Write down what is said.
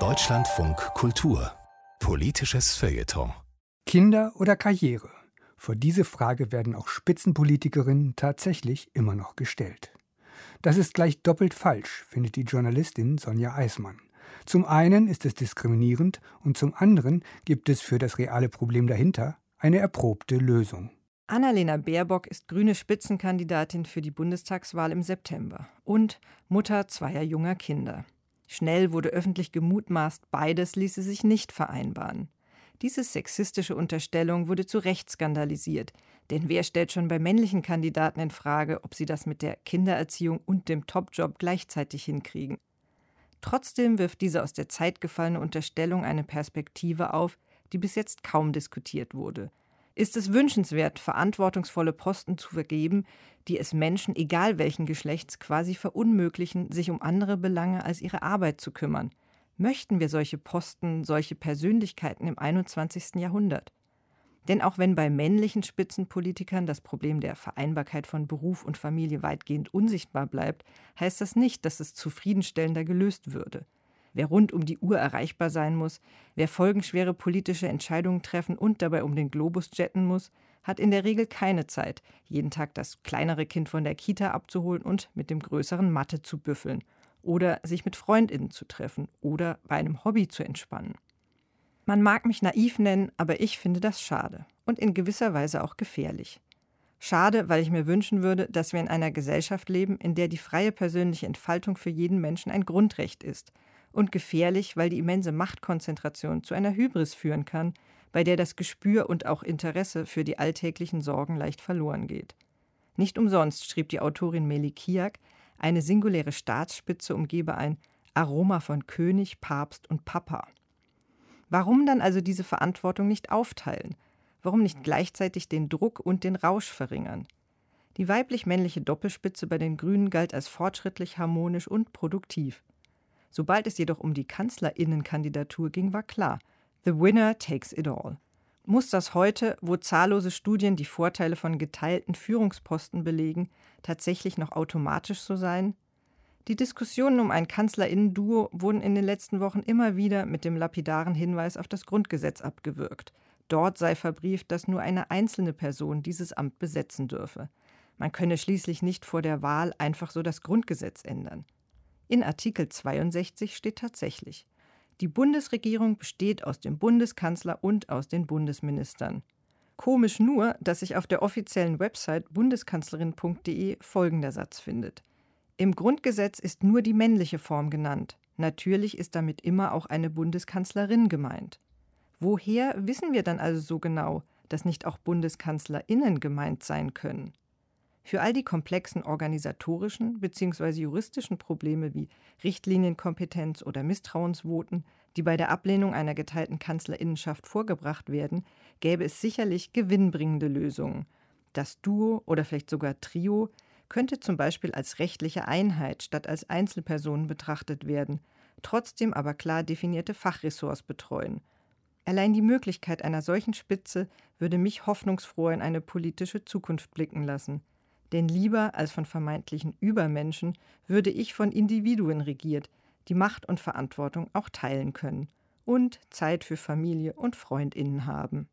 Deutschlandfunk Kultur Politisches Feuilleton Kinder oder Karriere? Vor diese Frage werden auch Spitzenpolitikerinnen tatsächlich immer noch gestellt. Das ist gleich doppelt falsch, findet die Journalistin Sonja Eismann. Zum einen ist es diskriminierend und zum anderen gibt es für das reale Problem dahinter eine erprobte Lösung. Annalena Baerbock ist grüne Spitzenkandidatin für die Bundestagswahl im September und Mutter zweier junger Kinder. Schnell wurde öffentlich gemutmaßt, beides ließe sich nicht vereinbaren. Diese sexistische Unterstellung wurde zu Recht skandalisiert. Denn wer stellt schon bei männlichen Kandidaten in Frage, ob sie das mit der Kindererziehung und dem Topjob gleichzeitig hinkriegen? Trotzdem wirft diese aus der Zeit gefallene Unterstellung eine Perspektive auf, die bis jetzt kaum diskutiert wurde. Ist es wünschenswert, verantwortungsvolle Posten zu vergeben, die es Menschen, egal welchen Geschlechts, quasi verunmöglichen, sich um andere Belange als ihre Arbeit zu kümmern? Möchten wir solche Posten, solche Persönlichkeiten im 21. Jahrhundert? Denn auch wenn bei männlichen Spitzenpolitikern das Problem der Vereinbarkeit von Beruf und Familie weitgehend unsichtbar bleibt, heißt das nicht, dass es zufriedenstellender gelöst würde. Wer rund um die Uhr erreichbar sein muss, wer folgenschwere politische Entscheidungen treffen und dabei um den Globus jetten muss, hat in der Regel keine Zeit, jeden Tag das kleinere Kind von der Kita abzuholen und mit dem größeren Mathe zu büffeln oder sich mit Freundinnen zu treffen oder bei einem Hobby zu entspannen. Man mag mich naiv nennen, aber ich finde das schade und in gewisser Weise auch gefährlich. Schade, weil ich mir wünschen würde, dass wir in einer Gesellschaft leben, in der die freie persönliche Entfaltung für jeden Menschen ein Grundrecht ist, und gefährlich, weil die immense Machtkonzentration zu einer Hybris führen kann, bei der das Gespür und auch Interesse für die alltäglichen Sorgen leicht verloren geht. Nicht umsonst schrieb die Autorin Melikiak, eine singuläre Staatsspitze umgebe ein Aroma von König, Papst und Papa. Warum dann also diese Verantwortung nicht aufteilen? Warum nicht gleichzeitig den Druck und den Rausch verringern? Die weiblich-männliche Doppelspitze bei den Grünen galt als fortschrittlich, harmonisch und produktiv. Sobald es jedoch um die Kanzlerinnenkandidatur ging, war klar, the winner takes it all. Muss das heute, wo zahllose Studien die Vorteile von geteilten Führungsposten belegen, tatsächlich noch automatisch so sein? Die Diskussionen um ein Kanzlerinnen-Duo wurden in den letzten Wochen immer wieder mit dem lapidaren Hinweis auf das Grundgesetz abgewürgt. Dort sei verbrieft, dass nur eine einzelne Person dieses Amt besetzen dürfe. Man könne schließlich nicht vor der Wahl einfach so das Grundgesetz ändern. In Artikel 62 steht tatsächlich, die Bundesregierung besteht aus dem Bundeskanzler und aus den Bundesministern. Komisch nur, dass sich auf der offiziellen Website bundeskanzlerin.de folgender Satz findet. Im Grundgesetz ist nur die männliche Form genannt. Natürlich ist damit immer auch eine Bundeskanzlerin gemeint. Woher wissen wir dann also so genau, dass nicht auch Bundeskanzlerinnen gemeint sein können? Für all die komplexen organisatorischen bzw. juristischen Probleme wie Richtlinienkompetenz oder Misstrauensvoten, die bei der Ablehnung einer geteilten Kanzlerinnenschaft vorgebracht werden, gäbe es sicherlich gewinnbringende Lösungen. Das Duo oder vielleicht sogar Trio könnte zum Beispiel als rechtliche Einheit statt als Einzelpersonen betrachtet werden, trotzdem aber klar definierte Fachressorts betreuen. Allein die Möglichkeit einer solchen Spitze würde mich hoffnungsfroh in eine politische Zukunft blicken lassen. Denn lieber als von vermeintlichen Übermenschen würde ich von Individuen regiert, die Macht und Verantwortung auch teilen können und Zeit für Familie und Freundinnen haben.